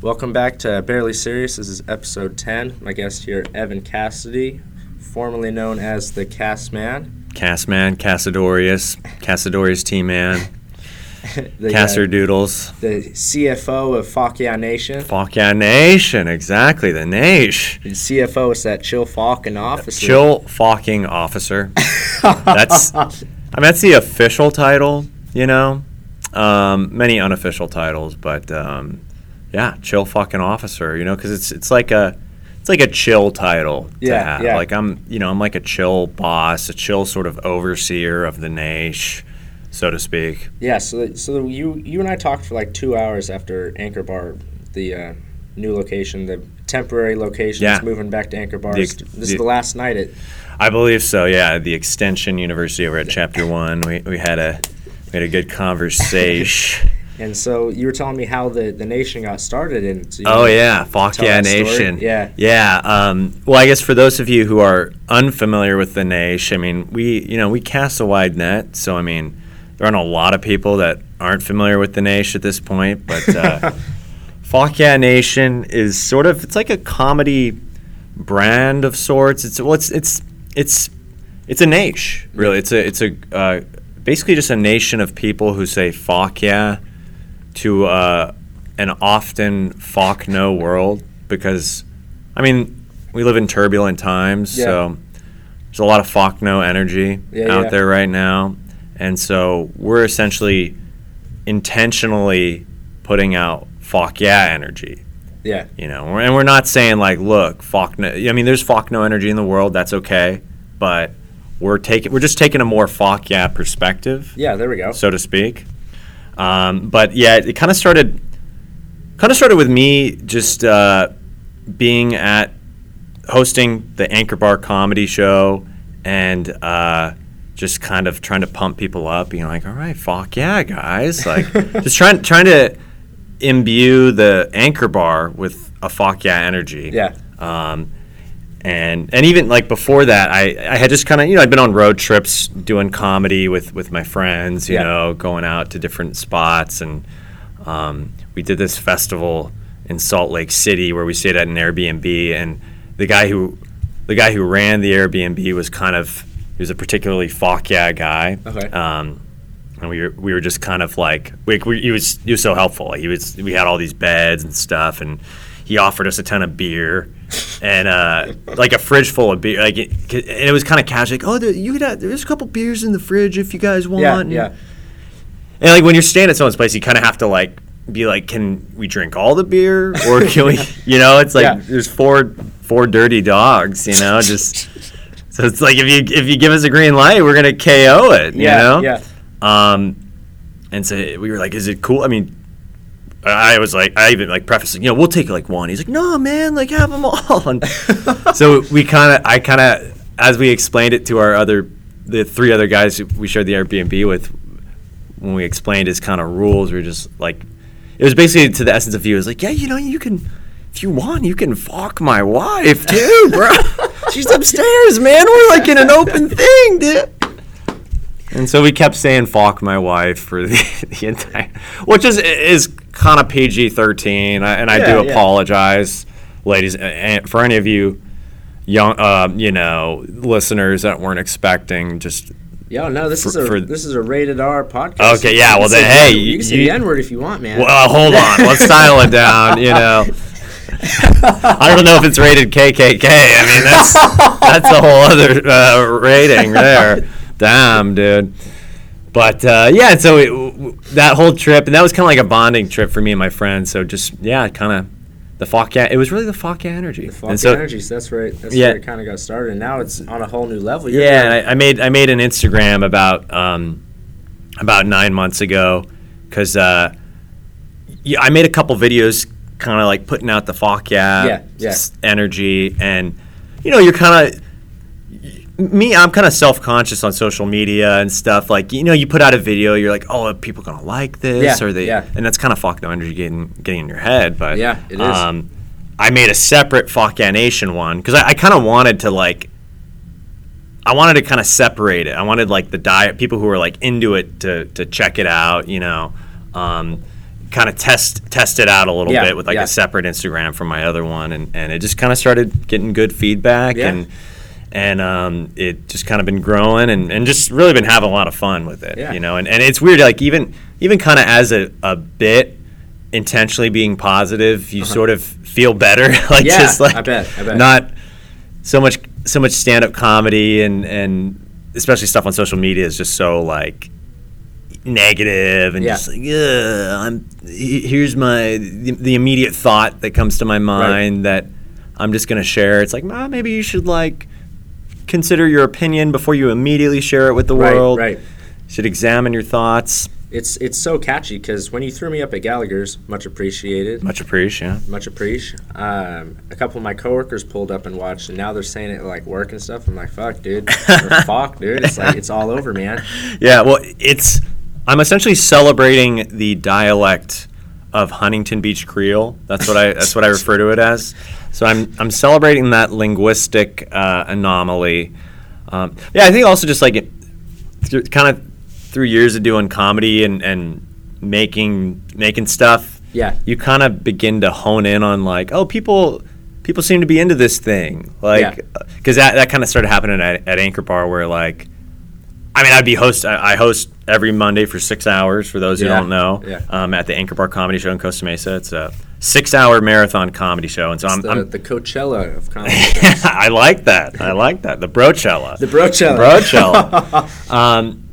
Welcome back to Barely Serious. This is episode 10. My guest here, Evan Cassidy, formerly known as the Cast Man. Castman, Cassadorius, Cassadorius T Man, the, Casser uh, Doodles. the CFO of Yeah Nation. Yeah, Nation, exactly, the Nation. The CFO is that chill fucking officer. Chill fucking officer. That's, I mean, that's the official title, you know? Um, many unofficial titles, but um, yeah, chill fucking officer, you know, because it's, it's like a, it's like a chill title to Yeah, have. yeah. Like I'm, you know, I'm like a chill boss, a chill sort of overseer of the Nation, so to speak. Yeah, so so you you and I talked for like two hours after Anchor Bar, the uh, new location, the temporary location Yeah. that's moving back to Anchor Bar. The this ex- is the- the last night at I believe so. Yeah, the Extension University over at Chapter One. We, we had a we had a good conversation. and so you were telling me how the, the nation got started and so oh yeah, fuck yeah, that story? nation. Yeah. yeah. Um, well, I guess for those of you who are unfamiliar with the nation, I mean, we you know we cast a wide net. So I mean, there aren't a lot of people that aren't familiar with the nation at this point. But uh, fuck yeah, nation is sort of it's like a comedy brand of sorts. It's well, it's it's it's it's a nation, really. It's a it's a uh, basically just a nation of people who say "fuck yeah" to uh, an often "fuck no" world because, I mean, we live in turbulent times, Yeah. so there's a lot of "fuck no" energy Yeah, out yeah. there right now, and so we're essentially intentionally putting out "fuck yeah" energy Yeah. you know and we're not saying like look fuck no i mean there's fuck no energy in the world that's okay but we're taking we're just taking a more fuck yeah perspective Yeah, there we go. so to speak um, but yeah it kind of started kind of started with me just uh, being at hosting the anchor bar comedy show and uh, just kind of trying to pump people up you know like all right fuck yeah guys like just trying trying to imbue the anchor bar with a fuck yeah energy Yeah. um, and and even like before that, I, I had just kind of you know I'd been on road trips doing comedy with with my friends, you Yeah. know, going out to different spots, and um, we did this festival in Salt Lake City where we stayed at an Airbnb, and the guy who the guy who ran the Airbnb was kind of he was a particularly fuck yeah guy. Okay. Um, and we were, we were just kind of like we, we, he was he was so helpful. He was we had all these beds and stuff, and he offered us a ton of beer and uh, like a fridge full of beer. Like it, and it was kind of casual. Like oh, there, you could have, there's a couple beers in the fridge if you guys want. Yeah, And- yeah. And like when you're staying at someone's place, you kind of have to like be like, can we drink all the beer or can we? You know, it's like Yeah. there's four four dirty dogs. You know, just. So it's like if you if you give us a green light, we're gonna KO it. You know? yeah. Um, and so we were like, "Is it cool?" I mean, I was like, I even like prefacing, you know, we'll take like one. He's like, "No, man, like have them all." And so we kind of, I kind of, as we explained it to our other, the three other guys we shared the Airbnb with, when we explained his kind of rules, we were just like, it was basically to the essence of you. It was like, yeah, you know, you can, if you want, you can fuck my wife too, bro. She's upstairs, man. We're like in an open thing, dude. And so we kept saying "fuck my wife" for the, the entire, which is is kind of PG thirteen, and I Yeah, do yeah. apologize, ladies, and for any of you young, uh, you know, listeners that weren't expecting. Just Yo, no, this For- is a for- this is a rated R podcast. Okay, yeah, well then, the- hey, you can say you- the N word if you want, man. well, uh, hold on, let's dial it down. You know, I don't know if it's rated KKK. I mean, that's that's a whole other uh, rating there. Damn, dude. But uh, yeah, so it, w- that whole trip, and that was kind of like a bonding trip for me and my friends. So just yeah, kind of the fuck. It was really the fuck energy. The fuck and so, energy. So that's right. that's Yeah. where it kind of got started. And now it's on a whole new level. You're Yeah, I, I made I made an Instagram about um, about nine months ago because uh, yeah, I made a couple videos, kind of like putting out the fuck yeah, Yeah, yeah. energy, and you know you're kind of me. I'm kind of self conscious on social media and stuff. Like you know, you put out a video, you're like, oh, are people gonna like this? Yeah, or they, yeah. and that's kind of fuck no energy getting getting in your head. But Yeah, it is. Um, I made a separate fuck yeah nation one because I, I kind of wanted to like I wanted to kind of separate it. I wanted like the diet people who were like into it to to check it out, you know. Um, kind of test test it out a little Yeah, bit with like yeah. a separate Instagram from my other one, and, and it just kind of started getting good feedback Yeah. and and um, it just kind of been growing and, and just really been having a lot of fun with it, Yeah. you know. And, and it's weird, like even even kind of as a, a bit intentionally being positive, you sort of feel better, like Uh-huh. Yeah, just like I bet, I bet. not so much so much stand up comedy and and especially stuff on social media is just so like negative and Yeah. just like yeah I'm here's my the, the immediate thought that comes to my mind that I'm just gonna share. It's like ah, maybe you should like consider your opinion before you immediately share it with the Right, world. right. You should examine your thoughts. It's it's so catchy because when you threw me up at Gallagher's, much appreciated. Much appreciate. much appreciate. Um, a couple of my coworkers pulled up and watched, and now they're saying it like work and stuff. I'm like, fuck, dude, fuck, dude. It's like it's all over, man. Yeah, well, it's I'm essentially celebrating the dialect of Huntington Beach Creole. That's what I that's what I refer to it as. So I'm I'm celebrating that linguistic uh, anomaly. Um, yeah, I think also just like it, through, kind of through years of doing comedy and and making making stuff. Yeah. you kind of begin to hone in on like, oh, people people seem to be into this thing, like because that that kind of started happening at, at Anchor Bar where like. I mean, I'd be host. I I host every Monday for six hours. For those who Yeah, don't know, yeah. um, at the Anchor Bar Comedy Show in Costa Mesa, it's a six-hour marathon comedy show, and so I'm, the, I'm the Coachella of comedy. I like that. I like that. The Brochella. the Brochella. Brochella. um,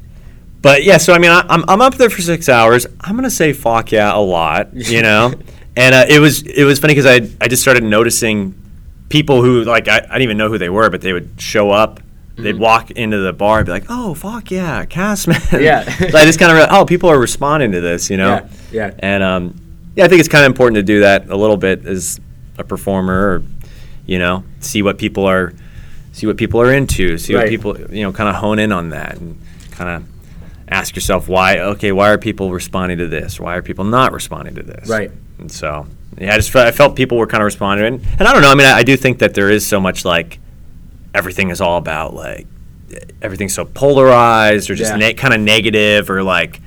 but yeah, so I mean, I, I'm I'm up there for six hours. I'm gonna say fuck yeah a lot, you know. and uh, it was it was funny because I I just started noticing people who like I, I didn't even know who they were, but they would show up. They'd walk into the bar and be like, "Oh fuck yeah, Castman!" Mm-hmm. Yeah. so I just kind of oh, people are responding to this, you know. Yeah, yeah. And um, yeah, I think it's kind of important to do that a little bit as a performer, or you know, see what people are, see what people are into, see what people, you know, kind of hone in on that, and kind of ask yourself why. Okay, why are people responding to this? Why are people not responding to this? Right. And so, yeah, I just felt, I felt people were kind of responding, and, and I don't know. I mean, I, I do think that there is so much like everything is all about like everything's so polarized or just Yeah. ne- kind of negative or like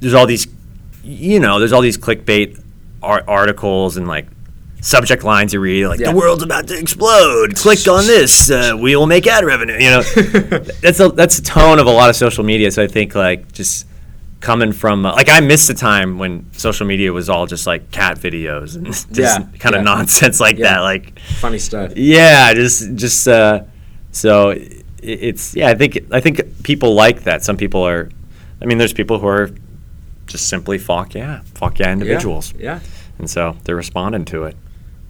there's all these you know there's all these clickbait ar- articles and like subject lines you read like Yeah. the world's about to explode click on this uh, we will make ad revenue you know that's a that's the tone of a lot of social media so i think like just coming from uh, like i missed the time when social media was all just like cat videos and just Yeah, kind of yeah. nonsense like Yeah. that like Funny stuff. yeah, just just uh, so i- it's yeah. I think I think people like that. Some people are. I mean, there's people who are just simply fuck yeah, fuck yeah individuals, Yeah. and so they're responding to it.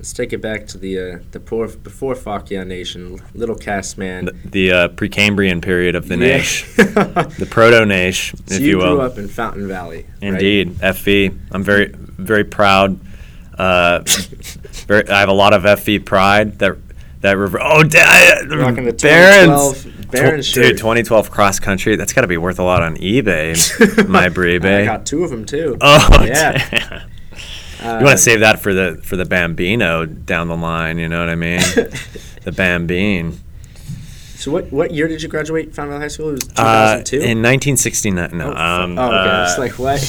Let's take it back to the uh, the poor before Fuck Yeah Nation, little cast man. The, the uh, Precambrian period of the Yeah. Naish, the Proto Naish, so if you, you grew up in Fountain Valley. right? Indeed, FV. I'm very very proud. Uh, very, I have a lot of FV pride that that rever- oh da- Rocking the Barons 2012 Barons Tw- shirt. dude 2012 cross country that's got to be worth a lot on eBay my I got two of them too. oh yeah. damn. Uh, you want to save that for the for the Bambino down the line you know what I mean the Bambine So what what year did you graduate Fountain Valley High School? It was uh, 2002. in 1969 no oh, um, oh, okay. uh, it's like what?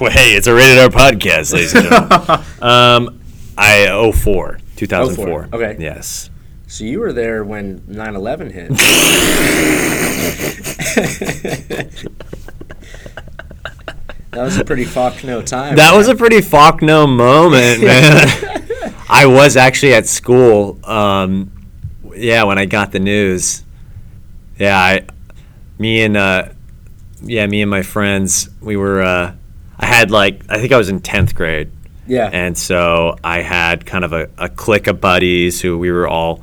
Well, hey, it's a rated R podcast, ladies and gentlemen. um, I 04, 2004. 04, okay. Yes. So you were there when 9/11 hit. That was a pretty fuck no time. That was a pretty fuck no moment, man. I was actually at school. Um, yeah, when I got the news. Yeah, I, me and uh, yeah, me and my friends, we were. Uh, I had like I think I was in tenth grade, yeah. and so I had kind of a, a clique of buddies who we were all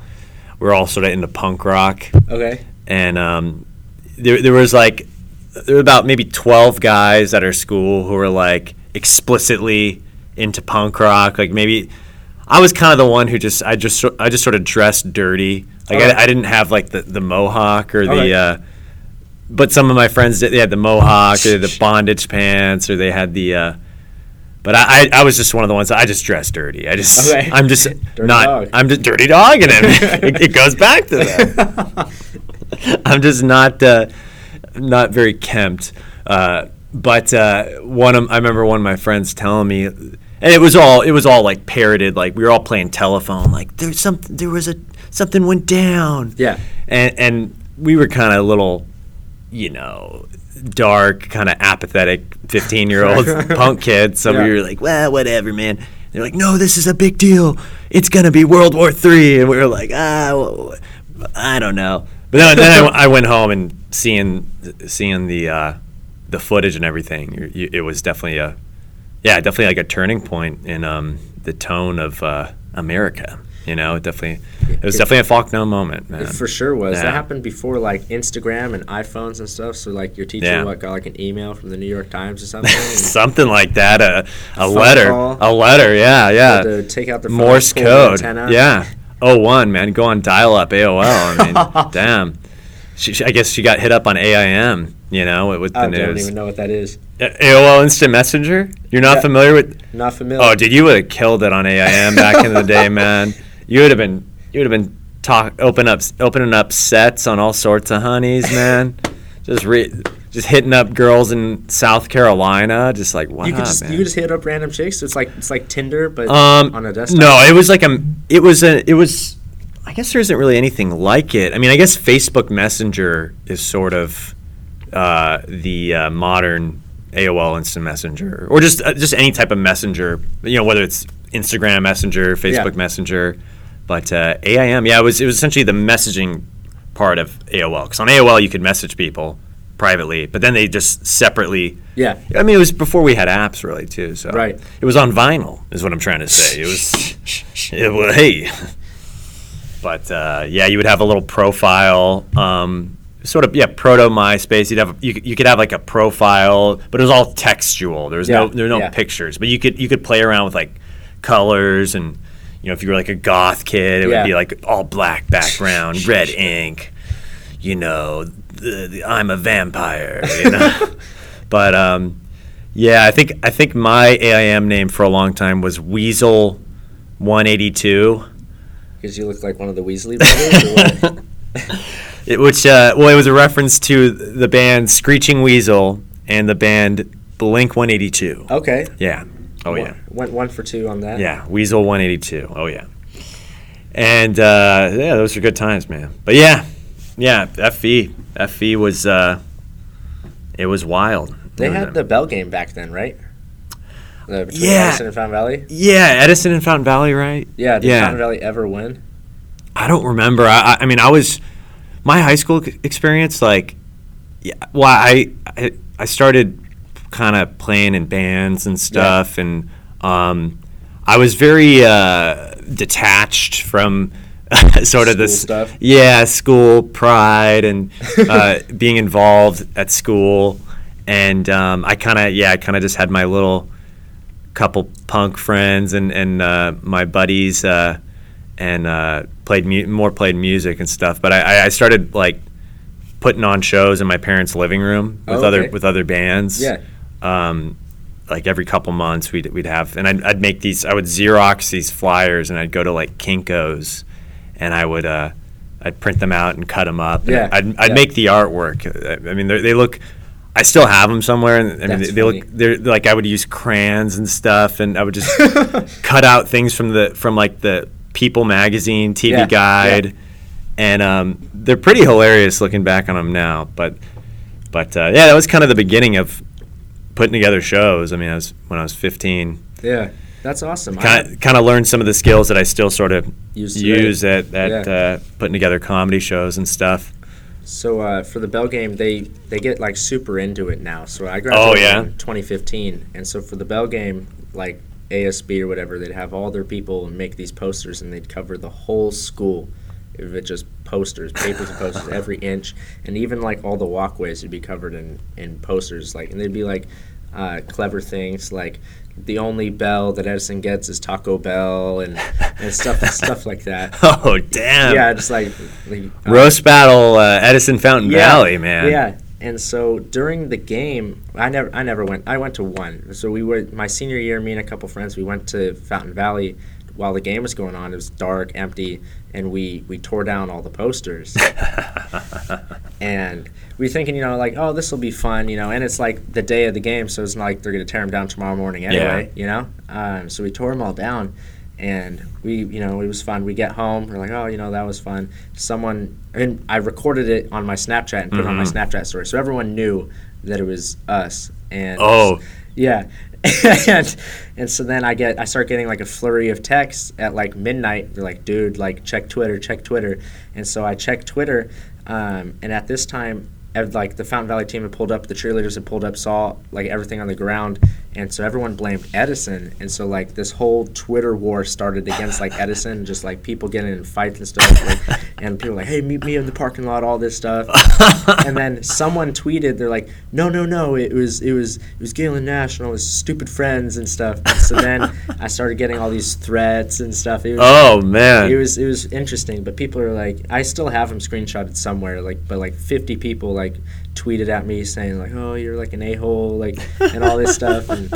we were all sort of into punk rock. okay. and um, there, there was like there were about maybe 12 guys at our school who were like explicitly into punk rock like maybe i was kind of the one who just i just i just sort of dressed dirty like Okay. I, I didn't have like the, the mohawk or the Okay. uh, but some of my friends did they had the mohawk or the bondage pants or they had the uh, but I, I, I was just one of the ones I just dressed dirty. I just Okay. I'm just Dirty not dog. I'm just dirty dogging it. it. It goes back to that. I'm just not uh, not very kempt. Uh, but uh, one of I remember one of my friends telling me, and it was all it was all like parroted. Like we were all playing telephone. Like there's something there was a something went down. Yeah. and and we were kind of a little, you know, dark, kind of apathetic fifteen year old punk kids. So Yeah. we were like, well, whatever, man. They're like, no, this is a big deal. It's gonna be World War Three, and we were like, ah, well, I don't know. But then, then I, I went home and seeing seeing the uh, the footage and everything. you- It was definitely a yeah, definitely like a turning point in um, the tone of uh, America. You know, it definitely it was It- definitely a fuck no moment, man. It for sure was. Yeah. That happened before like Instagram and iPhones and stuff. So like your teacher Yeah. what, got like an email from the New York Times or something. Something like that. A, a letter. call. A letter. Yeah, yeah. to take out the Morse code. antenna. Yeah. Oh one man, go on dial up AOL. I mean, damn. She, she- I guess she got hit up on AIM. You know, with the I news. don't even know what that is. AOL Instant Messenger. You're not Yeah. familiar with? Not familiar. Oh, dude, you would have killed it on AIM back in the day, man. You would have been. You would have been talk open up opening up sets on all sorts of honeys, man. just re, just hitting up girls in South Carolina, just like wow, you could just man. you could just hit up random chicks. It's like it's like Tinder, but Um, on a desktop. No, it was like a. It was a. It was. I guess there isn't really anything like it. I mean, I guess Facebook Messenger is sort of uh, the uh, modern AOL Instant Messenger, or just uh, just any type of messenger. You know, whether it's Instagram Messenger, Facebook Yeah. Messenger, but uh, AIM. Yeah, it was. It was essentially the messaging part of AOL. Because on AOL you could message people privately, but then they just separately Yeah. I mean, it was before we had apps, really, too. So Right. it was on vinyl, is what I'm trying to say. It was, it was hey. But uh, yeah, you would have a little profile, um, sort of yeah, proto MySpace. You'd have you, could- you could have like a profile, but it was all textual. There was no there were no yeah. pictures, but you could you could play around with like colors and you know if you were like a goth kid, it Yeah. would be like all black background, red ink. You know, the, the, I'm a vampire. You know, but um, yeah, I think I think my AIM name for a long time was Weasel 182. Because you look like one of the Weasley brothers. It, which uh, well, it was a reference to the band Screeching Weasel and the band Blink 182. okay. Yeah. Oh One- yeah. Went one for two on that. Yeah. Weasel 182. Oh yeah. And uh, yeah, those are good times, man. But yeah, yeah, FV was uh, it was wild. They had the Bell game back then, right? The, Yeah. Edison and Fountain Valley. yeah Edison and Fountain Valley, right? Yeah. Did Yeah. Fountain Valley ever win? I don't remember. I, I- mean, I was my high school experience. Like, yeah. Well, I I, I started kind of playing in bands and stuff, and um, I was very uh, detached from sort of this stuff? yeah school pride and uh, being involved at school, and um, I kind of yeah I kind of just had my little couple punk friends and and uh, my buddies uh, and uh, played mu- more played music and stuff. But I- I, started like putting on shows in my parents' living room with Oh, other with other bands. Yeah. Um, like every couple months we'd we'd have and I'd, I'd make these I would Xerox these flyers and I'd go to like Kinkos and I would uh, I'd print them out and cut them up. and Yeah, I'd, I'd yeah. make the artwork. I mean, they're- look. I still have them somewhere, and I mean, they, they look. They're like I would use crayons and stuff, and I would just cut out things from the from like the People magazine, TV Yeah, Guide, yeah. and um, they're pretty hilarious looking back on them now. But but uh, yeah, that was kind of the beginning of putting together shows. I mean, I was when I was 15. Yeah. That's awesome. I- Kind of, kind of learned some of the skills that I still sort of Use use at, at Yeah. uh, putting together comedy shows and stuff. So uh, for the Bell game, they they get like super into it now. So I Oh, graduated yeah? in 2015, and so for the Bell game, like ASB or whatever, they'd have all their people make these posters, and they'd cover the whole school. It just posters, papers and posters, every inch, and even like all the walkways would be covered in in posters. Like, and they'd be like uh, clever things like the only bell that Edison gets is Taco Bell, and and stuff stuff like that. Oh damn! Yeah, just like, like uh, Roast battle, uh, Edison Fountain yeah, Valley, man. Yeah. And so during the game, I never, I never went. I went to one. So we were my senior year. Me and a couple friends, we went to Fountain Valley, while the game was going on, it was dark, empty, and we we tore down all the posters. and we thinking, you know, like, oh, this will be fun, you know, and it's like the day of the game, so it's not like they're gonna tear them down tomorrow morning anyway, you know. Um, so we tore them all down, and we, you know, it was fun. We get home, we're like, oh, you know, that was fun. Someone, and I recorded it on my Snapchat and put it on my Mhm. Snapchat story, so everyone knew that it was us. And Oh. yeah. and and so then I get I start getting like a flurry of texts at like midnight. They're like, dude, like check Twitter, check Twitter. And so I check Twitter, um, and at this time, like the Fountain Valley team had pulled up, the cheerleaders had pulled up, saw like everything on the ground, and so everyone blamed Edison. And so like this whole Twitter war started against like Edison, just like people getting in fights and stuff, like, and people like, hey, meet me in the parking lot, all this stuff. and then someone tweeted, they're like, no, no, no, it was it was it was Galen Nash and all his stupid friends and stuff. And so then I started getting all these threats and stuff. It was, Oh man. it was it was interesting, but people are like, I still have them screenshotted somewhere, like, but like 50 people like tweeted at me saying like, oh, you're like an a hole, like, and all this stuff, and,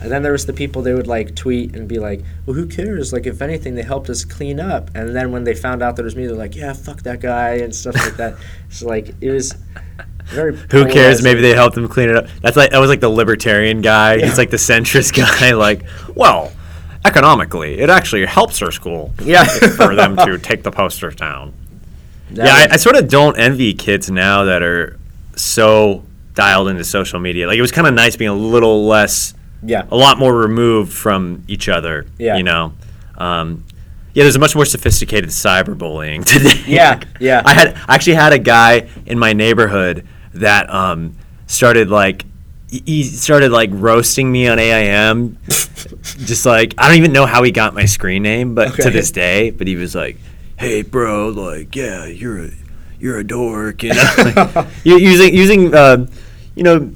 and then there was the people they would like tweet and be like, well, who cares? Like, if anything, they helped us clean up, and then when they found out that it was me, they're like, yeah, fuck that guy and stuff like that. So like, it was very. Who cares? Maybe they helped him clean it up. That's like that was like the libertarian guy. Yeah. He's like the centrist guy. Like, well, economically, it actually helps our school Yeah. for them to take the posters down. That yeah, I, I sort of don't envy kids now that are so dialed into social media. Like, it was kind of nice being a little less, yeah. a lot more removed from each other. Yeah. You know. Um, yeah, there's a much more sophisticated cyberbullying today. Yeah, yeah. I had I actually had a guy in my neighborhood that um, started like he- he started like roasting me on AIM. Just like I don't even know how he got my screen name, but to this day, but he was like, "Hey, bro, like, yeah, you're a you're a dork," you know, like, using using uh, you know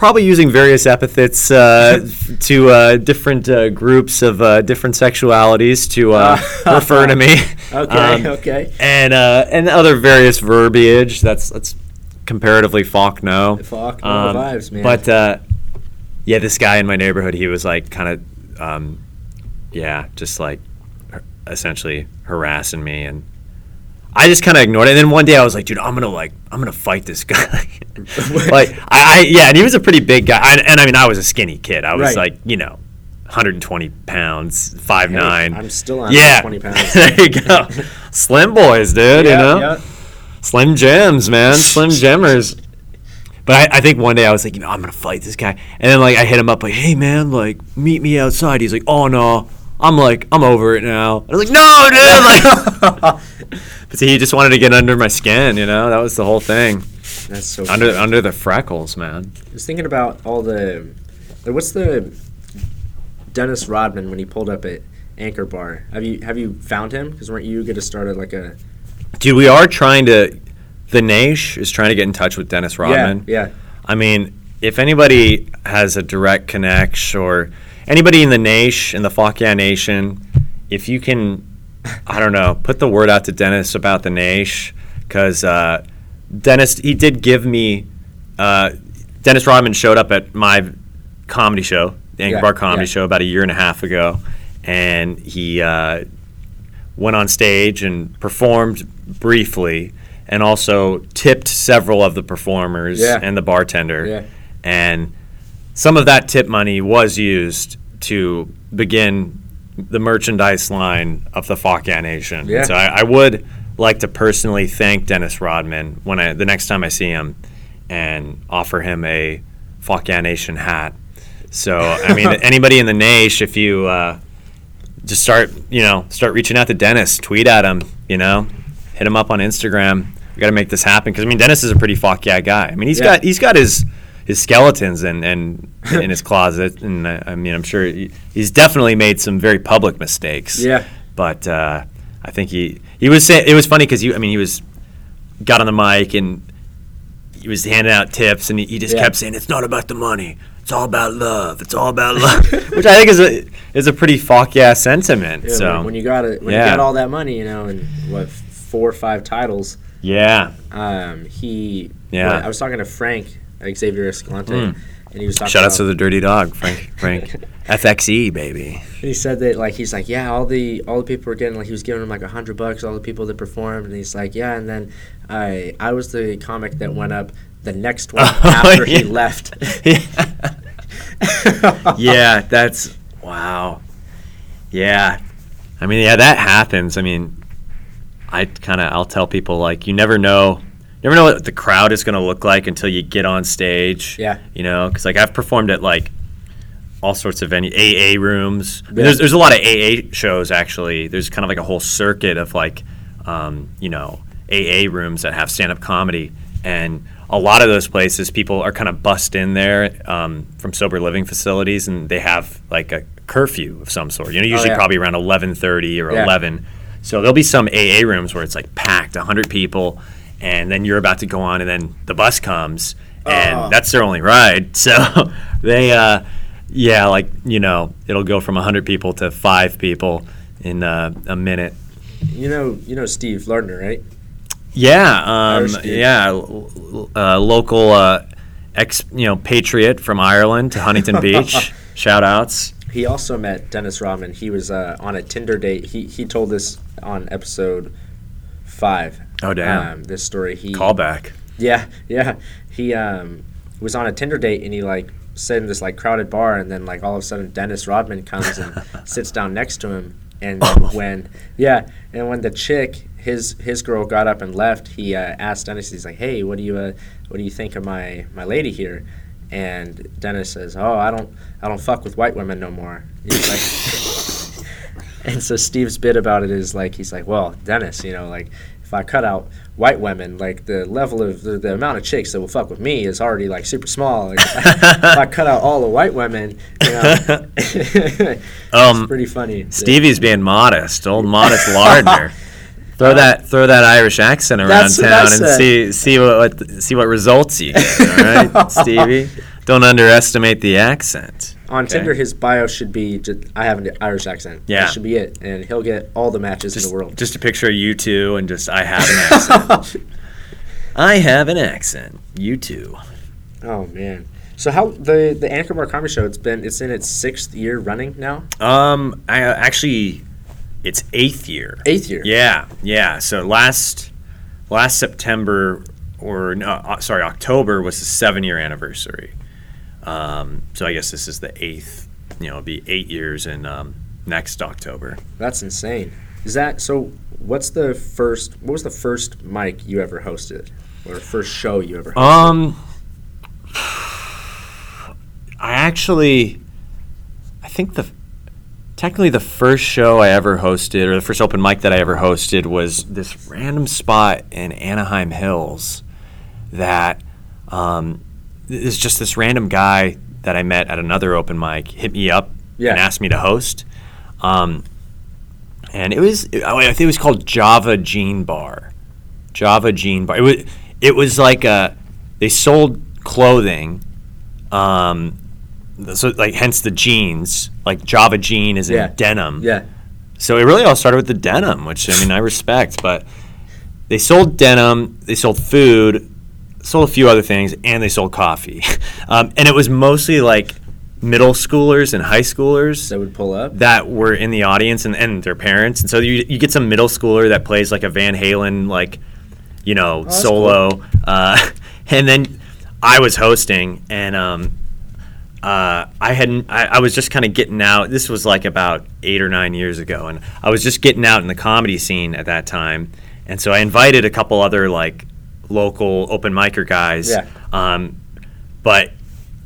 probably using various epithets uh, to uh, different uh, groups of uh, different sexualities to uh, refer to me. Okay, okay. And uh, and other various verbiage. That's that's comparatively fuck no. Fuck, no Um, vibes, man. But uh, yeah, this guy in my neighborhood, he was like kind of, um, yeah, just like essentially harassing me and. I just kind of ignored it, and then one day I was like, "Dude, I'm gonna like, I'm gonna fight this guy." like, I, I, yeah, and he was a pretty big guy, I, and I mean, I was a skinny kid. I was Right. like, you know, 120 pounds, five nine. I'm still on yeah, 20 pounds. there you go, slim boys, dude. you know, yeah. slim gems, man, slim gemmers. But I, I think one day I was like, you know, I'm gonna fight this guy, and then like I hit him up like, hey man, like meet me outside. He's like, oh no, I'm like, I'm over it now. I was like, no, dude, like. but see, he just wanted to get under my skin, you know. That was the whole thing. That's so Under funny. under the freckles, man. I was thinking about all the. Like, what's the Dennis Rodman when he pulled up at Anchor Bar? Have you have you found him? Because weren't you going to start at like a Dude, we are trying to. The Naish is trying to get in touch with Dennis Rodman. yeah yeah I mean, if anybody has a direct connect or anybody in the Nation, in the Yeah Nation, if you can, I don't know, put the word out to Dennis about the Nation, because uh, Dennis, he did give me, uh, Dennis Rodman showed up at my comedy show, the Anchor Yeah, Bar Comedy yeah. Show, about a year and a half ago, and he uh, went on stage and performed briefly and also tipped several of the performers Yeah. and the bartender. And some of that tip money was used to begin the merchandise line of the Fuck Nation. Yeah. So I, I would like to personally thank Dennis Rodman when I the next time I see him and offer him a Fuck Nation hat. So I mean anybody in the Nation, if you uh, just start you know start reaching out to Dennis, tweet at him, you know, hit him up on Instagram. We got to make this happen because I mean Dennis is a pretty fuck guy. I mean he's Yeah. got he's got his his skeletons and and in his closet, and I, I mean I'm sure he, he's definitely made some very public mistakes. yeah But uh, I think he he was saying it was funny because you I mean he was got on the mic and he was handing out tips and he, he just Yeah. kept saying it's not about the money. It's all about love. It's all about love, which I think is a is a pretty fuck yeah sentiment. Yeah, so when, when you got it, when yeah. you got all that money, you know, and what four or five titles, yeah, um, he. Yeah. I was talking to Frank Xavier Escalante, Mm. and he was talking Shout out to the dirty dog, Frank. Frank, FXE baby. he said that like he's like yeah all the all the people were getting like he was giving them like a hundred bucks all the people that performed and he's like yeah and then I I was the comic that went up the next one Oh, after he left. yeah, that's wow. Yeah, I mean, yeah, that happens. I mean, I kind of I'll tell people like you never know, never know what the crowd is going to look like until you get on stage. Yeah. you know, because like I've performed at like all sorts of venue AA rooms. Yeah. There's there's a lot of AA shows actually. There's kind of like a whole circuit of like, um, you know, AA rooms that have stand up comedy, and a lot of those places people are kind of bust in there um, from sober living facilities, and they have like a curfew of some sort. You know, usually Oh, yeah. probably around 11:30 or Yeah. 11. So there'll be some AA rooms where it's like packed, 100 people, and then you're about to go on, and then the bus comes, and Oh. that's their only ride. So they, uh, yeah, like you know, it'll go from 100 people to five people in uh, a minute. you know you know Steve Lardner right? Yeah, um, yeah, uh, local uh, ex, you know, patriot from Ireland to Huntington Beach. Shout outs. He also met Dennis Rodman. He was uh, on a Tinder date. He he told this on episode five. Oh, damn. Um, this story. He Callback. Yeah, yeah. He um, was on a Tinder date and he like sat in this like crowded bar and then like all of a sudden Dennis Rodman comes and sits down next to him and then when yeah and when the chick his his girl got up and left he uh, asked Dennis he's like hey what do you uh, what do you think of my my lady here and Dennis says oh I don't I don't fuck with white women no more he's like and so Steve's bit about it is like he's like, well, Dennis, you know, like if I cut out white women, like the level of the, the amount of chicks that will fuck with me is already like super small. Like, if I cut out all the white women, you know, it's Um, pretty funny. Stevie's being modest, old modest Lardner. Throw that throw that Irish accent around That's what I town and see see what, what see what results you get. All right, Stevie. Don't underestimate the accent. On okay? Tinder, his bio should be just, I have an Irish accent. Yeah. that should be it, and he'll get all the matches Just, in the world. just a picture of you two and just I have an accent. I have an accent. You too. oh man. So how the the Anchor Bar Comedy Show? It's been it's in its sixth year running now. Um, I actually, it's eighth year. Eighth year. Yeah, yeah. So last last September or no, uh, sorry, October was the seven year anniversary. Um, so I guess this is the eighth. You know, it'll be eight years in um, next October. That's insane. Is that so? What's the first? What was the first mic you ever hosted, or first show you ever? hosted? Um, I actually, I think the technically the first show I ever hosted, or the first open mic that I ever hosted, was this random spot in Anaheim Hills. That um, is just this random guy that I met at another open mic hit me up Yeah. and asked me to host. Um, and it was I think it was called Java Gene Bar. Java Jean Bar. It was it was like a they sold clothing, um, so like hence the jeans. Like Java jean is in Yeah. denim. yeah, So it really all started with the denim, which I mean I respect, but they sold denim, they sold food, sold a few other things, and they sold coffee, um, and it was mostly like middle schoolers and high schoolers that would pull up. that were in the audience and, and their parents. And so you, you get some middle schooler that plays like a Van Halen, like, you know, Oh, solo. Uh, and then I was hosting and um, uh, I hadn't, I, I was just kind of getting out. This was like about eight or nine years ago. And I was just getting out in the comedy scene at that time. And so I invited a couple other like local open micer guys. Yeah. Um, but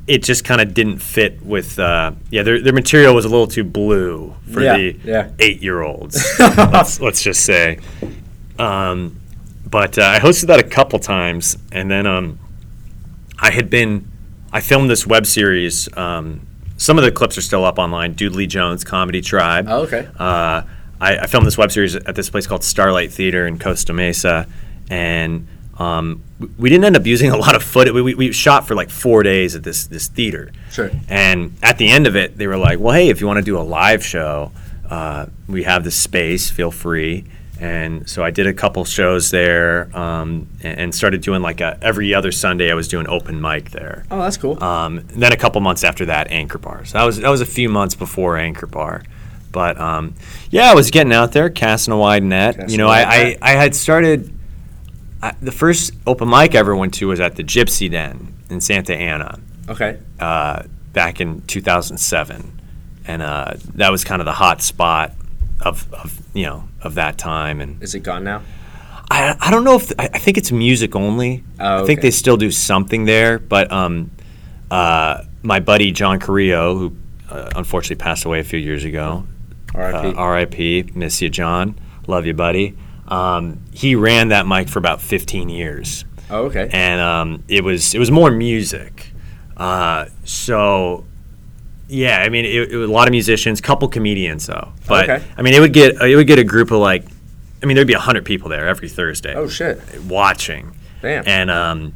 it just kind of didn't fit with uh, yeah their, their material was a little too blue for Yeah, the yeah. eight year olds let's, let's just say um, but uh, I hosted that a couple times and then um, I had been I filmed this web series um, some of the clips are still up online Doodley Jones Comedy Tribe Oh, okay. uh, I, I filmed this web series at this place called Starlight Theater in Costa Mesa, and um, we, didn't end up using a lot of footage. We, we, we shot for like four days at this this theater. Sure. And at the end of it, they were like, "Well, hey, if you want to do a live show, uh, we have this space. Feel free." and so I did a couple shows there, um, and, and started doing like a, every other Sunday. I was doing open mic there. Oh, that's cool. Um, and then a couple months after that, Anchor Bar. So that was that was a few months before Anchor Bar. But um, yeah, I was getting out there, casting a wide net. Casting you know, I, I. I had started. I, the first open mic I ever went to was at the Gypsy Den in Santa Ana okay. uh, back in 2007, and uh, that was kind of the hot spot of, of you know of that time. And Is it gone now? I, I don't know if I, I think it's music only. Oh, I think okay. they still do something there, but um, uh, my buddy John Carrillo, who uh, unfortunately passed away a few years ago, R.I.P. uh, R.I.P. Miss you, John. Love you, buddy. Um, he ran that mic for about 15 years Oh, okay. and um, it was it was more music. Uh, so yeah, I mean, it, it was a lot of musicians, couple comedians though. But Okay. I mean, it would get it would get a group of like, I mean, there'd be hundred people there every Thursday oh shit. watching, Damn. and um,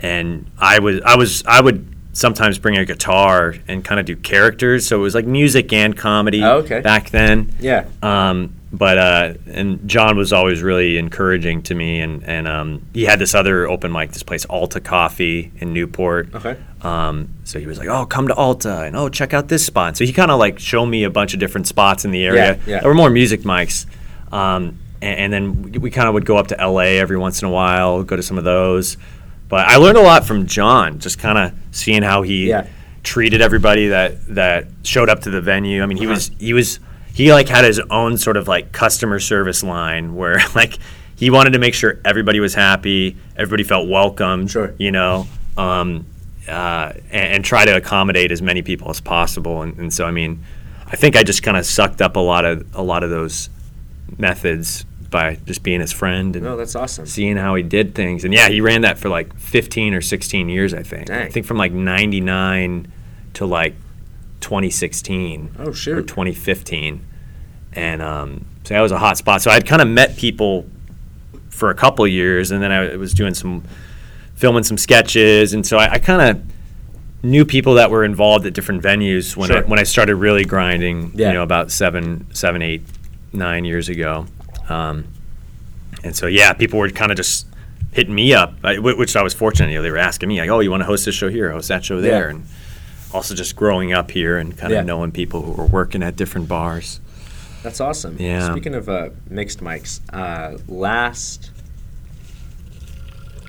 and I was I was I would sometimes bring a guitar and kind of do characters. So it was like music and comedy Oh, okay. back then. yeah. Um, but uh, and John was always really encouraging to me, and and um, he had this other open mic, this place Alta Coffee in Newport. Okay. Um, so he was like, "Oh, come to Alta, and oh, check out this spot." So he kind of like showed me a bunch of different spots in the area. Yeah, yeah. There were more music mics, um, and, and then we, we kind of would go up to LA every once in a while, go to some of those. But I learned a lot from John, just kind of seeing how he Yeah. treated everybody that that showed up to the venue. I mean, he Uh-huh. was he was he like had his own sort of like customer service line where like he wanted to make sure everybody was happy, everybody felt welcome. Sure. You know, um, uh, and, and try to accommodate as many people as possible. And, and so, I mean, I think I just kind of sucked up a lot of a lot of those methods by just being his friend and No, that's awesome. seeing how he did things. And yeah, he ran that for like 15 or 16 years, I think. I think from like 99 to like 2016 Oh or 2015. And um, so that was a hot spot. So I'd kind of met people for a couple years, and then I was doing some filming some sketches, and so I, I kind of knew people that were involved at different venues when I, when I started really grinding. Yeah. You know, about seven, seven, eight, nine years ago. Um, and so yeah, people were kind of just hitting me up, I, which I was fortunate. You know, they were asking me like, "Oh, you want to host this show here, host that show there," Yeah. and also just growing up here and kind of Yeah. knowing people who were working at different bars. That's awesome. Yeah. Speaking of uh, mixed mics, uh, last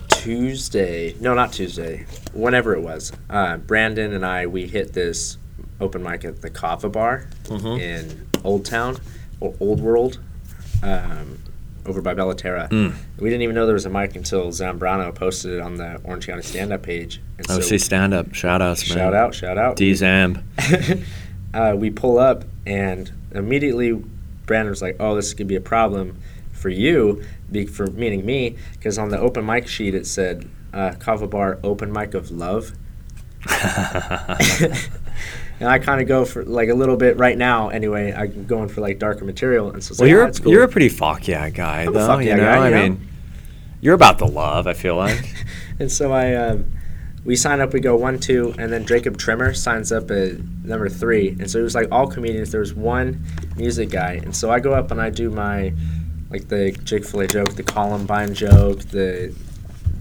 Tuesday, no, not Tuesday, whenever it was, uh, Brandon and I, we hit this open mic at the Kava Bar Mhm. in Old Town or Old World um, over by Bella Terra. Mm. We didn't even know there was a mic until Zambrano posted it on the Orange County stand up page. And Oh, see, stand up, shout outs, man. shout out, shout out. D Zamb. uh, we pull up and immediately Brandon was like, "Oh, this could be a problem for you, be, for meaning me, because on the open mic sheet it said uh, Kava Bar open mic of love." and I kind of go for like a little bit right now. Anyway, I'm going for like darker material, and so Well, like, you're "Ah, that's cool." you're a pretty fuck yeah guy, I'm though. fuck you yeah know, guy, I you know? mean, you're about the love. I feel like. and so I, um, we sign up. We go one, two, and then Jacob Trimmer signs up at number three. And so it was like all comedians. There was one music guy, and so I go up and I do my, like the Chick Fil A joke, the Columbine joke, the,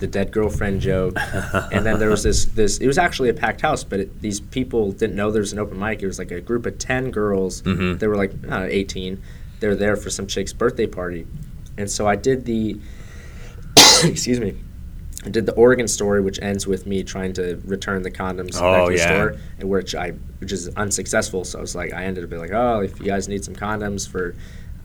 the dead girlfriend joke, and then there was this this. It was actually a packed house, but it, these people didn't know there was an open mic. It was like a group of ten girls. Mhm. They were like know, eighteen. They were there for some chick's birthday party, and so I did the. excuse me. I did the Oregon story, which ends with me trying to return the condoms Oh, back to the yeah. store, and which I which is unsuccessful. So I was like, I ended up being like, oh, if you guys need some condoms for,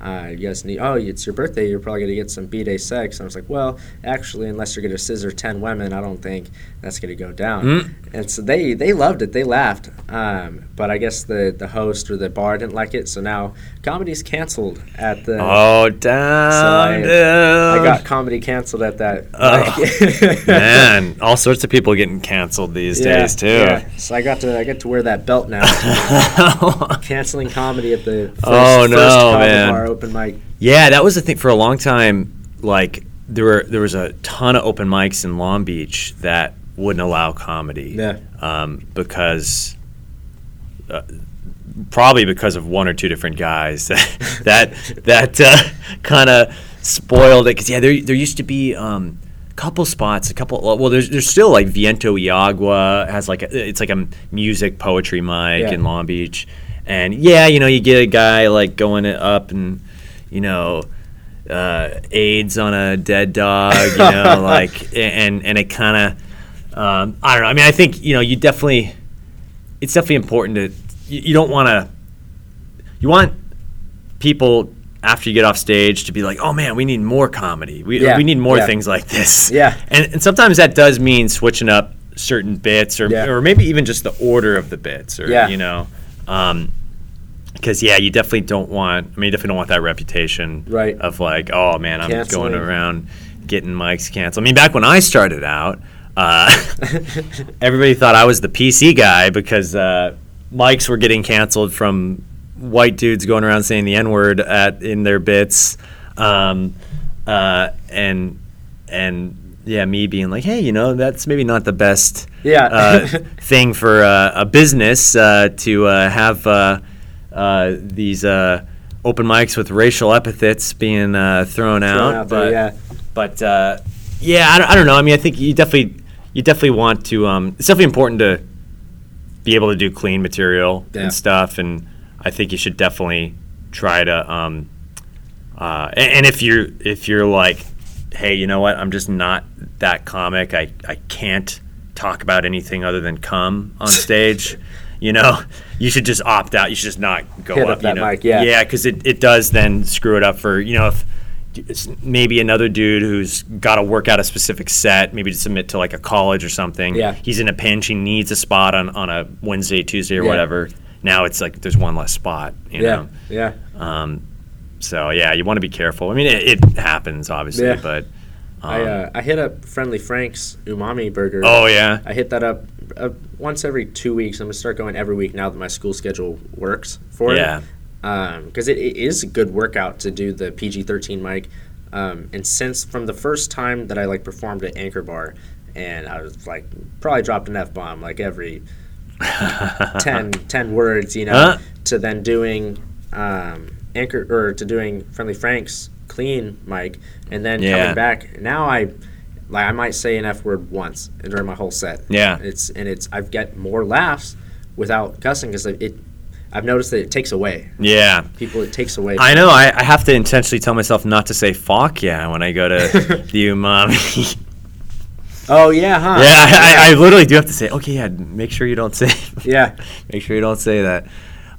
uh, you guys need, oh, it's your birthday, you're probably gonna get some b day sex. And I was like, well, actually, unless you're gonna scissor ten women, I don't think that's gonna go down. Mm. And so they they loved it, they laughed. Um, but I guess the the host or the bar didn't like it, so now comedy's canceled at the. oh damn, I- dude. I got comedy canceled at that. Oh, Man, all sorts of people getting canceled these Yeah, days too. yeah. So I got to I get to wear that belt now. Canceling comedy at the first, Oh, first no, Kava man. bar open mic. Yeah, that was the thing for a long time. Like there were there was a ton of open mics in Long Beach that wouldn't allow comedy. Yeah. Um, because uh, probably because of one or two different guys that that, that uh, kind of spoiled it. Because yeah, there there used to be. Um, couple spots, a couple. Well, there's there's still like Viento y Agua has like a, it's like a music poetry mic Yeah. in Long Beach, and yeah, you know you get a guy like going up and you know uh, AIDS on a dead dog, you know, like and and it kind of um, I don't know. I mean, I think you know you definitely it's definitely important to you, you don't want to you want people after you get off stage to be like, oh man, we need more comedy. We, Yeah, we need more yeah. things like this. Yeah. And, and sometimes that does mean switching up certain bits or, Yeah. or maybe even just the order of the bits or, Yeah. you know. Um, because yeah, you definitely don't want. I mean, you definitely don't want that reputation Right. of like, oh man, I'm Canceling. going around getting mics canceled. I mean, back when I started out, uh, everybody thought I was the PC guy because uh, mics were getting canceled from white dudes going around saying the N word at in their bits, um, uh, and and yeah, me being like, hey, you know, that's maybe not the best Yeah. uh, thing for uh, a business uh, to uh, have uh, uh, these uh, open mics with racial epithets being uh, thrown, out. out there, but yeah. but uh, yeah, I don't, I don't know. I mean, I think you definitely you definitely want to. Um, it's definitely important to be able to do clean material Yeah. and stuff, and I think you should definitely try to. Um, uh, and, and if you're if you're like, hey, you know what? I'm just not that comic. I I can't talk about anything other than cum on stage. you know, you should just opt out. You should just not go Hit up. up that you know? mic, yeah. yeah, because it, it does then screw it up for you know if it's maybe another dude who's got to work out a specific set, maybe to submit to like a college or something. Yeah. He's in a pinch. He needs a spot on, on a Wednesday, Tuesday, or Yeah. whatever. Now it's like there's one less spot. You yeah. know. Yeah. Um, so yeah, you want to be careful. I mean, it, it happens obviously, Yeah. but. Um, I uh, I hit up Friendly Frank's umami burger. oh yeah. I hit that up uh, once every two weeks. I'm gonna start going every week now that my school schedule works for it. Yeah. it. Because it, it is a good workout to do the PG-13 mic. Um, and since from the first time that I like performed at Anchor Bar, and I was like probably dropped an f bomb like every 10, 10 words, you know, Huh? to then doing um, Anchor or to doing Friendly Frank's clean mic, and then Yeah. coming back. Now I like I might say an f word once during my whole set. Yeah. it's and it's I've get more laughs without cussing because it. I've noticed that it takes away Yeah. people. It takes away. I know. I, I have to intentionally tell myself not to say "fuck yeah" when I go to the umami. oh yeah, huh? yeah, I, I, I literally do have to say, okay, yeah, make sure you don't say, yeah. make sure you don't say that.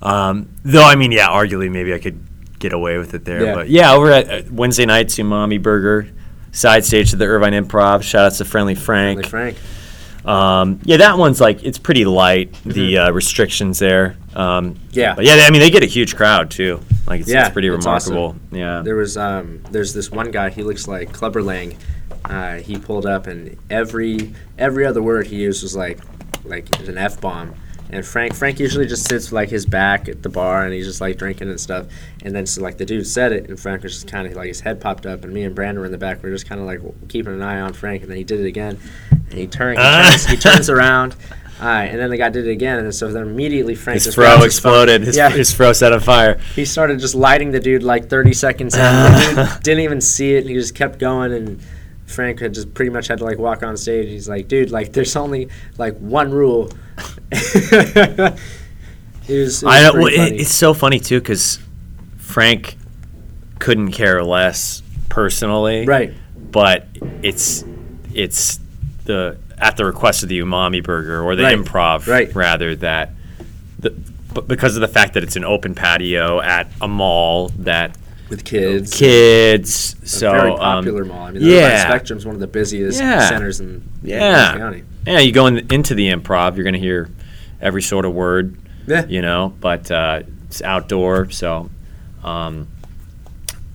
Um, though, I mean, yeah, arguably maybe I could get away with it there, Yeah. but yeah, over at uh, Wednesday nights, Umami Burger, side stage to the Irvine Improv. Shout outs to Friendly Frank. Like Frank. Um, yeah, that one's like it's pretty light. The uh, restrictions there. Um, Mm-hmm. Yeah. but yeah, I mean they get a huge crowd too. Like it's, Yeah, it's pretty it's awesome. remarkable. Yeah. There was um, there's this one guy. He looks like Clubber Lang. Uh, he pulled up, and every every other word he used was like like an f bomb. And Frank Frank usually just sits like his back at the bar, and he's just like drinking and stuff. And then so like the dude said it, and Frank was just kind of like his head popped up, and me and Brandon were in the back. We are just kind of like keeping an eye on Frank, and then he did it again. And he turned, he, Ah. turns, he turns around. Uh, and then the guy did it again, and so then immediately Frank His fro grabs his phone. exploded. His, yeah, his fro set on fire. he started just lighting the dude like 30 seconds in. Dude didn't even see it. And he just kept going, and Frank had just pretty much had to like walk on stage. He's like, "Dude, like there's only like one rule." it was, it was I know. Well, it, it's so funny too because Frank couldn't care less personally, right. But it's it's the at the request of the umami burger or the Right, improv right. rather that the but because of the fact that it's an open patio at a mall that with kids. kids A so very um, popular mall. I mean, the yeah. Spectrum's one of the busiest Yeah. centers in Yeah. County. yeah you go in, into the improv you're going to hear every sort of word Yeah. you know but uh, it's outdoor so um,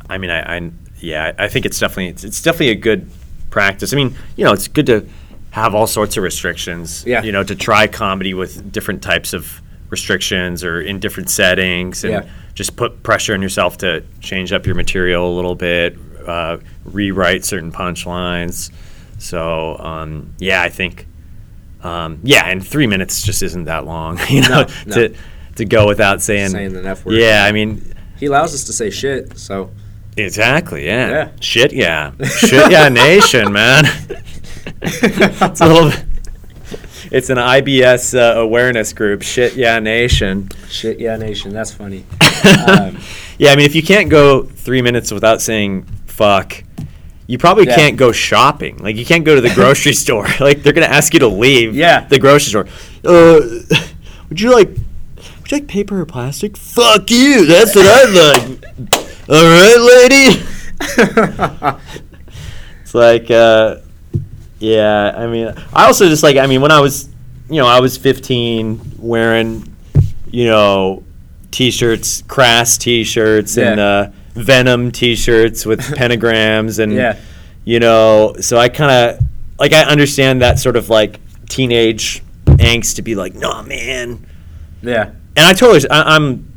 i mean I, I yeah i think it's definitely it's, it's definitely a good practice i mean you know it's good to have all sorts of restrictions Yeah. you know to try comedy with different types of restrictions or in different settings and Yeah. just put pressure on yourself to change up your material a little bit uh, rewrite certain punchlines so um, yeah i think um, yeah, and three minutes just isn't that long, you know, No, no. to to go without saying Saying the F word. Yeah, I mean, He allows us to say shit, so exactly. Yeah. Yeah. Shit. Yeah. Shit. Yeah. Nation, man. it's a little. It's an IBS uh, awareness group. Shit. Yeah. Nation. shit yeah nation. That's funny. Um, yeah, I mean, if you can't go three minutes without saying fuck, you probably Yeah. can't go shopping. Like, you can't go to the grocery store. Like, they're gonna ask you to leave. Yeah. The grocery store. Uh, would you like? Would you like paper or plastic? Fuck you. That's what I like. All right, lady. It's like, uh, yeah. I mean, I also just like. I mean, when I was, you know, I was 15, wearing, you know, t-shirts, crass t-shirts, and uh, Venom t-shirts with pentagrams, and Yeah. you know, so I kind of like I understand that sort of like teenage angst to be like, no, man. yeah. And I totally, I, I'm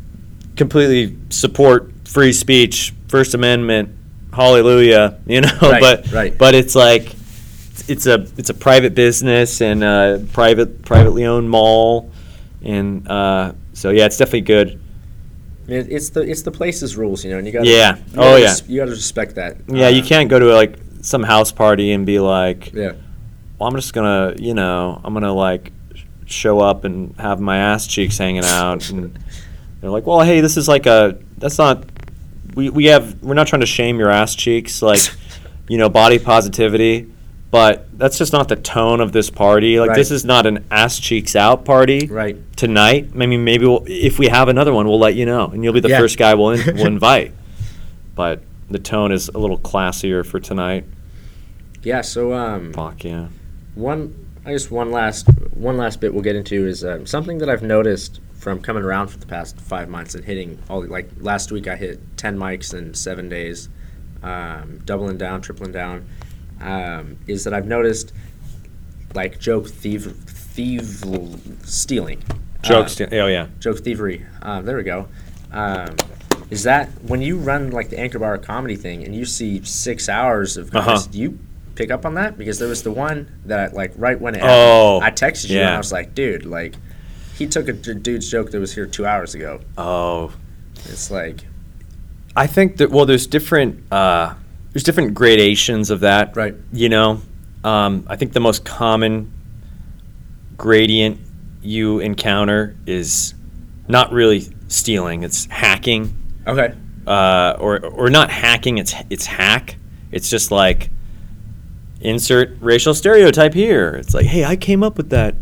completely support free speech, First Amendment, hallelujah, you know. Right, but right. but it's like it's a it's a private business and a private privately owned mall, and uh, so yeah, it's definitely good. It, it's the it's the place's rules, you know, and you got Yeah. You Oh, gotta yeah. res- you got to respect that. Yeah, you Uh, can't go to like some house party and be like, Yeah. well, I'm just gonna, you know, I'm gonna like show up and have my ass cheeks hanging out, and they're like, well, hey, this is like a, that's not, we, we have, we're not trying to shame your ass cheeks, like, you know, body positivity, but that's just not the tone of this party. Like, this is not an ass cheeks out party Right. tonight. I mean, maybe we'll, if we have another one, we'll let you know, and you'll be the Yeah. first guy we'll, in, we'll invite. But the tone is a little classier for tonight. Yeah. So um, Fuck yeah. one I guess one last one last bit we'll get into is um, something that I've noticed from coming around for the past five months and hitting all like last week I hit ten mics in seven days, um, doubling down, tripling down. Um, is that I've noticed like joke thief thief stealing. Joke Um, sti- oh yeah. joke thievery. Um, there we go. Um, is that when you run like the Anchor Bar comedy thing and you see six hours of Uh-huh. do you pick up on that? Because there was the one that like right when it Oh, happened, I texted you and. I was like, dude, like he took a d- dude's joke that was here two hours ago. Oh, It's like I think that well, there's different uh, there's different gradations of that. Right. You know, um, I think the most common gradient you encounter is not really stealing; it's hacking, okay, uh, or or not hacking. It's it's hack. It's just like insert racial stereotype here. It's like, hey, I came up with that.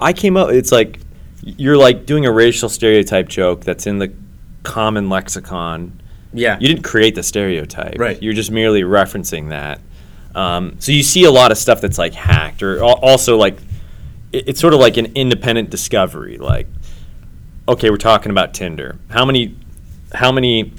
I came up. It's like you're like doing a racial stereotype joke that's in the common lexicon. Yeah, You didn't create the stereotype. Right. You're just merely referencing that. Um, so you see a lot of stuff that's like hacked, or also like it- it's sort of like an independent discovery. Like, okay, we're talking about Tinder. How many, how many,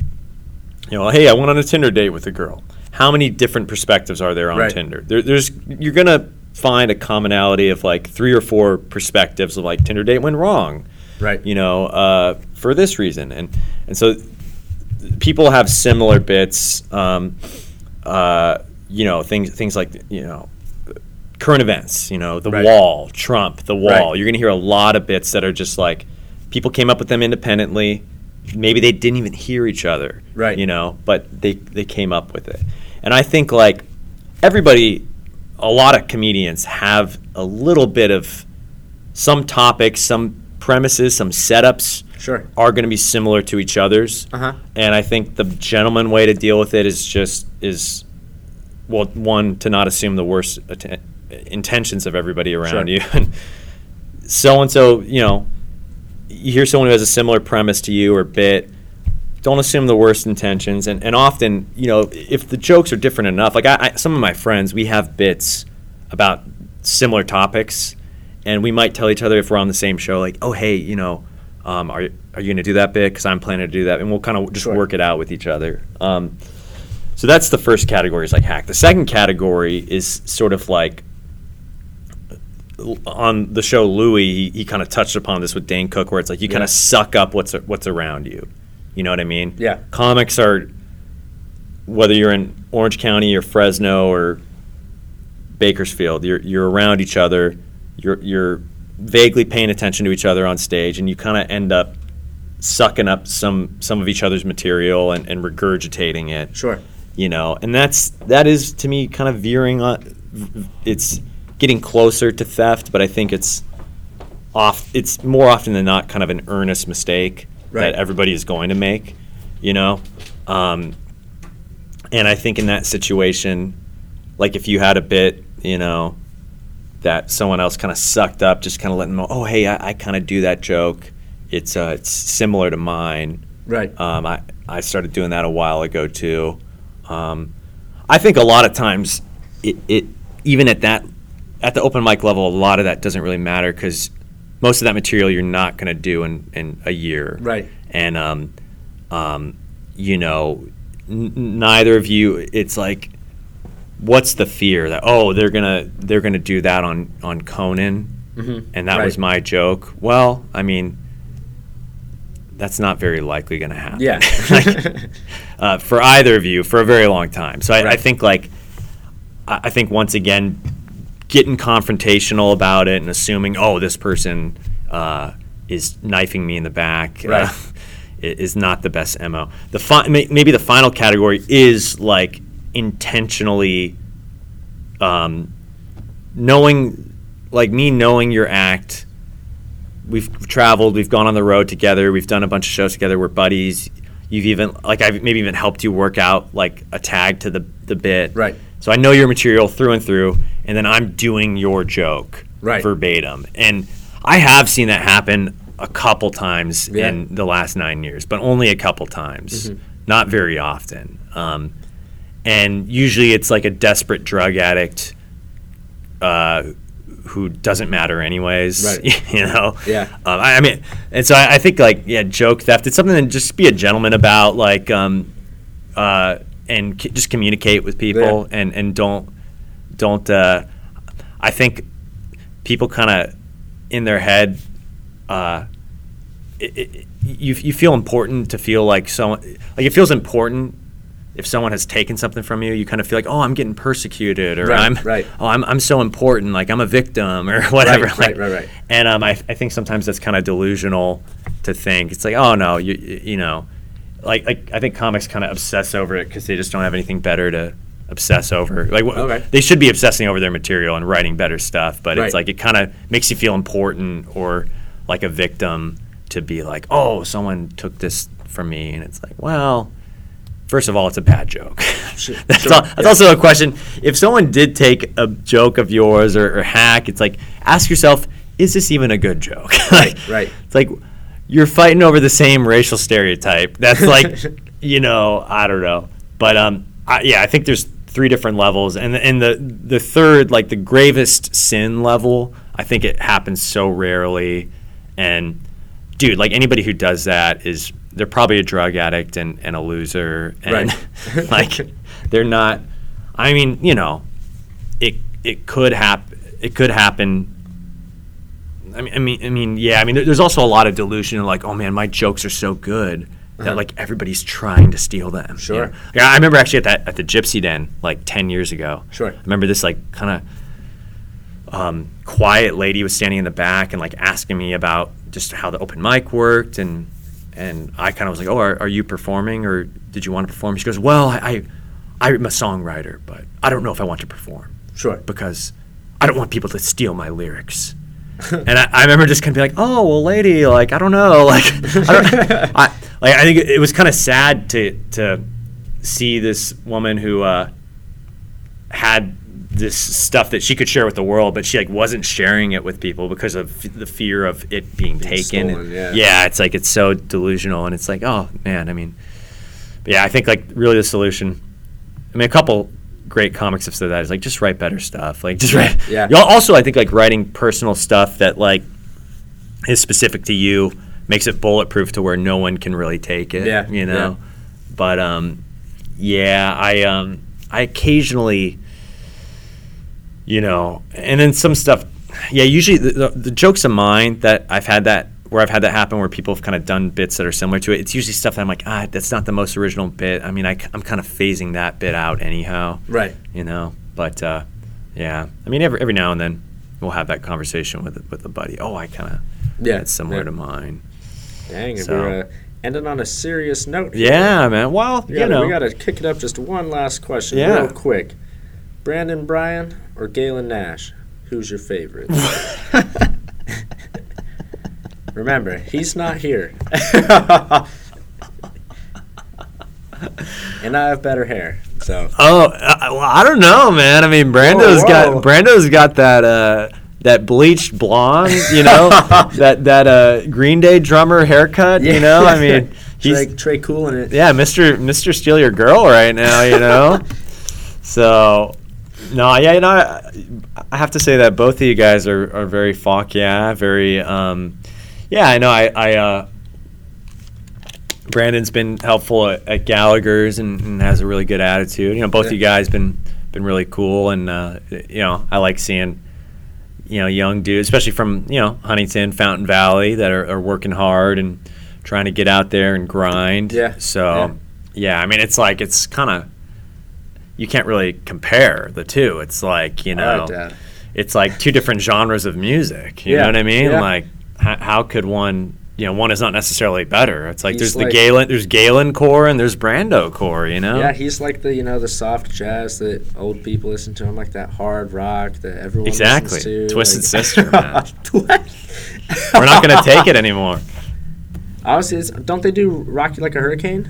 you know, hey, I went on a Tinder date with a girl. How many different perspectives are there on Right. Tinder? There, there's you're gonna find a commonality of like three or four perspectives of like Tinder date went wrong right, you know, uh, for this reason, and and so people have similar bits, um, uh, you know, things things like you know, current events, you know, the Right. wall, Trump, the wall. Right. You're gonna hear a lot of bits that are just like people came up with them independently. Maybe they didn't even hear each other, Right. You know, but they they came up with it, and I think like everybody, a lot of comedians have a little bit of some topics, some premises, some setups sure, are going to be similar to each other's. uh huh, And I think the gentleman way to deal with it is just is well, one to not assume the worst atten- intentions of everybody around Sure. you. And so and so, you know, you hear someone who has a similar premise to you or bit. Don't assume the worst intentions, and, and often, you know, if the jokes are different enough, like I, I, some of my friends, we have bits about similar topics, and we might tell each other if we're on the same show, like, oh, hey, you know, um, are, are you going to do that bit? Because I'm planning to do that. And we'll kind of just Sure. work it out with each other. Um, so that's the first category is like hack. The second category is sort of like on the show Louie, he, he kind of touched upon this with Dane Cook, where it's like you kind of suck up what's what's around you. You know what I mean? Yeah. Comics are whether you're in Orange County or Fresno or Bakersfield, you're you're around each other. You're you're vaguely paying attention to each other on stage, and you kind of end up sucking up some some of each other's material and, and regurgitating it. Sure. You know, and that's that is to me kind of veering on. It's getting closer to theft, but I think it's off. It's more often than not kind of an earnest mistake Right. that everybody is going to make. You know, um, and I think in that situation, like if you had a bit, you know, that someone else kind of sucked up, just kind of letting them know, oh, hey, I, I kind of do that joke. It's uh, it's similar to mine. Right. Um, I I started doing that a while ago too. Um, I think a lot of times it, it even at that at the open mic level, a lot of that doesn't really matter because most of that material you're not going to do in, in a year. Right. And um, um, you know, n- neither of you. It's like, what's the fear that oh they're gonna they're gonna do that on on Conan, Mhm. and that Right. was my joke. Well, I mean, that's not very likely going to happen. Yeah. Like, uh, for either of you for a very long time. So I, I think like I I think once again getting confrontational about it and assuming oh this person uh, is knifing me in the back Right. uh, is not the best mo. The fi- maybe the final category is like intentionally um, knowing like me knowing your act we've traveled, we've gone on the road together, we've done a bunch of shows together, we're buddies. You've even like I've maybe even helped you work out like a tag to the the bit. Right. So I know your material through and through, and then I'm doing your joke Right. verbatim. And I have seen that happen a couple times Yeah. in the last nine years, but only a couple times, Mhm. not very often. Um, and usually it's like a desperate drug addict uh, who doesn't matter anyways. Right. you know. Yeah. Um, I, I mean, and so I, I think like yeah, joke theft. It's something to just be a gentleman about, like, um, uh, and c- just communicate with people, Yeah. and and don't don't. Uh, I think people kind of in their head. Uh, it, it, you you feel important to feel like someone like it feels important if someone has taken something from you. You kind of feel like oh I'm getting persecuted or Right, I'm right. oh I'm I'm so important like I'm a victim or whatever. Right, like- right, right, right. And um, I I think sometimes that's kind of delusional to think it's like oh no you you know like like I think comics kind of obsess over it because they just don't have anything better to obsess over. Like wh- Okay. they should be obsessing over their material and writing better stuff, but Right. it's like it kind of makes you feel important or like a victim to be like, oh, someone took this from me, and it's like, well, first of all, it's a bad joke. Sure, that's sure, al- that's yeah. also a question. If someone did take a joke of yours or, or hack, it's like ask yourself, is this even a good joke? Right, right. It's like you're fighting over the same racial stereotype. That's like, you know, I don't know, but um, I, yeah, I think there's three different levels, and and the the third, like the gravest sin level, I think it happens so rarely, and dude, like anybody who does that is they're probably a drug addict and, and a loser, and Right. like they're not. I mean, you know, it it could happen. It could happen I mean, I mean, I mean, yeah. I mean, there's also a lot of delusion. Like, oh man, my jokes are so good that Uh-huh. like everybody's trying to steal them. you Sure. know? Yeah, I remember actually at that at the Gypsy Den like ten years ago. Sure. I remember this like kind of um, quiet lady was standing in the back and like asking me about just how the open mic worked and and I kind of was like, oh, are, are you performing or did you want to perform? She goes, well, I, I I'm a songwriter, but I don't know if I want to perform Sure. because I don't want people to steal my lyrics. and I, I remember just kind of being like, "Oh, well, lady, like I don't know, like I, don't, I like I think it, it was kind of sad to to see this woman who uh, had this stuff that she could share with the world, but she like wasn't sharing it with people because of f- the fear of it being, taken. stolen, yeah. yeah, it's like it's so delusional, and it's like, oh man, I mean, yeah, I think like really the solution. I mean, a couple great comics have said that is like just write better stuff. Like just write. Yeah. You al- Also, I think like writing personal stuff that like is specific to you makes it bulletproof to where no one can really take it. Yeah, You know. But um, yeah, I um, I occasionally, you know, and then some stuff. Yeah, usually the, the, the jokes of mine that I've had that where I've had that happen where people have kind of done bits that are similar to it. It's usually stuff that I'm like, ah, that's not the most original bit. I mean, I, am kind of phasing that bit out anyhow Right. you know. But uh, yeah, I mean, every every now and then, we'll have that conversation with with a buddy. Oh, I kind of Yeah, it's similar yeah. to mine. Dang, So- we're uh, ending on a serious note. here. Yeah, man. Well, We you gotta, know, we gotta kick it up just one last question, Yeah. real quick. Brandon Bryan or Galen Nash? Who's your favorite? Remember, he's not here. and I have better hair. So Oh, I, well, I don't know, man. I mean, Brando's Whoa, got whoa. Brando's got that uh, that bleached blonde, you know, that that uh, Green Day drummer haircut, you know. I mean, he's Trey, Tré Cool in it. yeah, Mister Mister Steal Your Girl right now, you know. so, no, yeah, you know, I, I have to say that both of you guys are, are very fuck yeah, very um, yeah. I know. I I uh, Brandon's been helpful at, at Gallagher's and, and has a really good attitude. You know, both Yeah. you guys been been really cool, and uh, you know, I like seeing you know young dudes, especially from you know Huntington, Fountain Valley, that are, are working hard and trying to get out there and grind. Yeah. So, yeah, I mean, it's like it's kind of you can't really compare the two. It's like you know, like it's like two different genres of music. You Yeah, know what I mean? yeah. Like, how, how could one? You know, one is not necessarily better. It's like He's there's like- the Galen, there's Galen core, and there's Brando core. You know? Yeah, he's like the you know the soft jazz that old people listen to. I'm like that hard rock that everyone Exactly. to. Twisted like- Sister, man. We're not gonna take it anymore. It's, don't they do "Rock You Like a Hurricane"?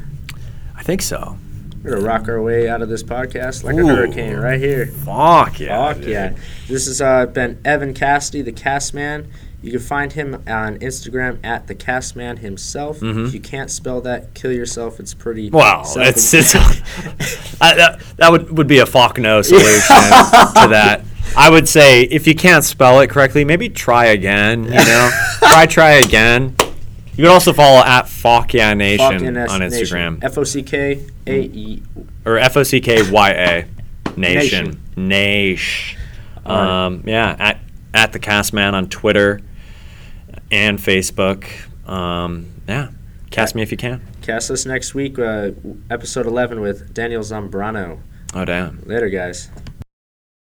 I think so. We're gonna rock our way out of this podcast like Ooh. a hurricane right here. Fuck yeah. Fuck dude. yeah! This has uh, been Evan Cassidy, the Cast Man. You can find him on Instagram at the Cast Man himself. Mhm. If you can't spell that, kill yourself. It's pretty. Well, self- it's it's I, that, that would would be a fuck no solution to that. I would say if you can't spell it correctly, maybe try again. You know, try try again. You can also follow at Fuck Yeah Nation on Instagram F O C K A E. or F O C K Y A Nation Nation. Um, yeah, at at the Castman on Twitter and Facebook. Um, yeah, cast me if you can. Cast us next week, uh, episode 11 with Daniel Zambrano. Oh damn. Later, guys.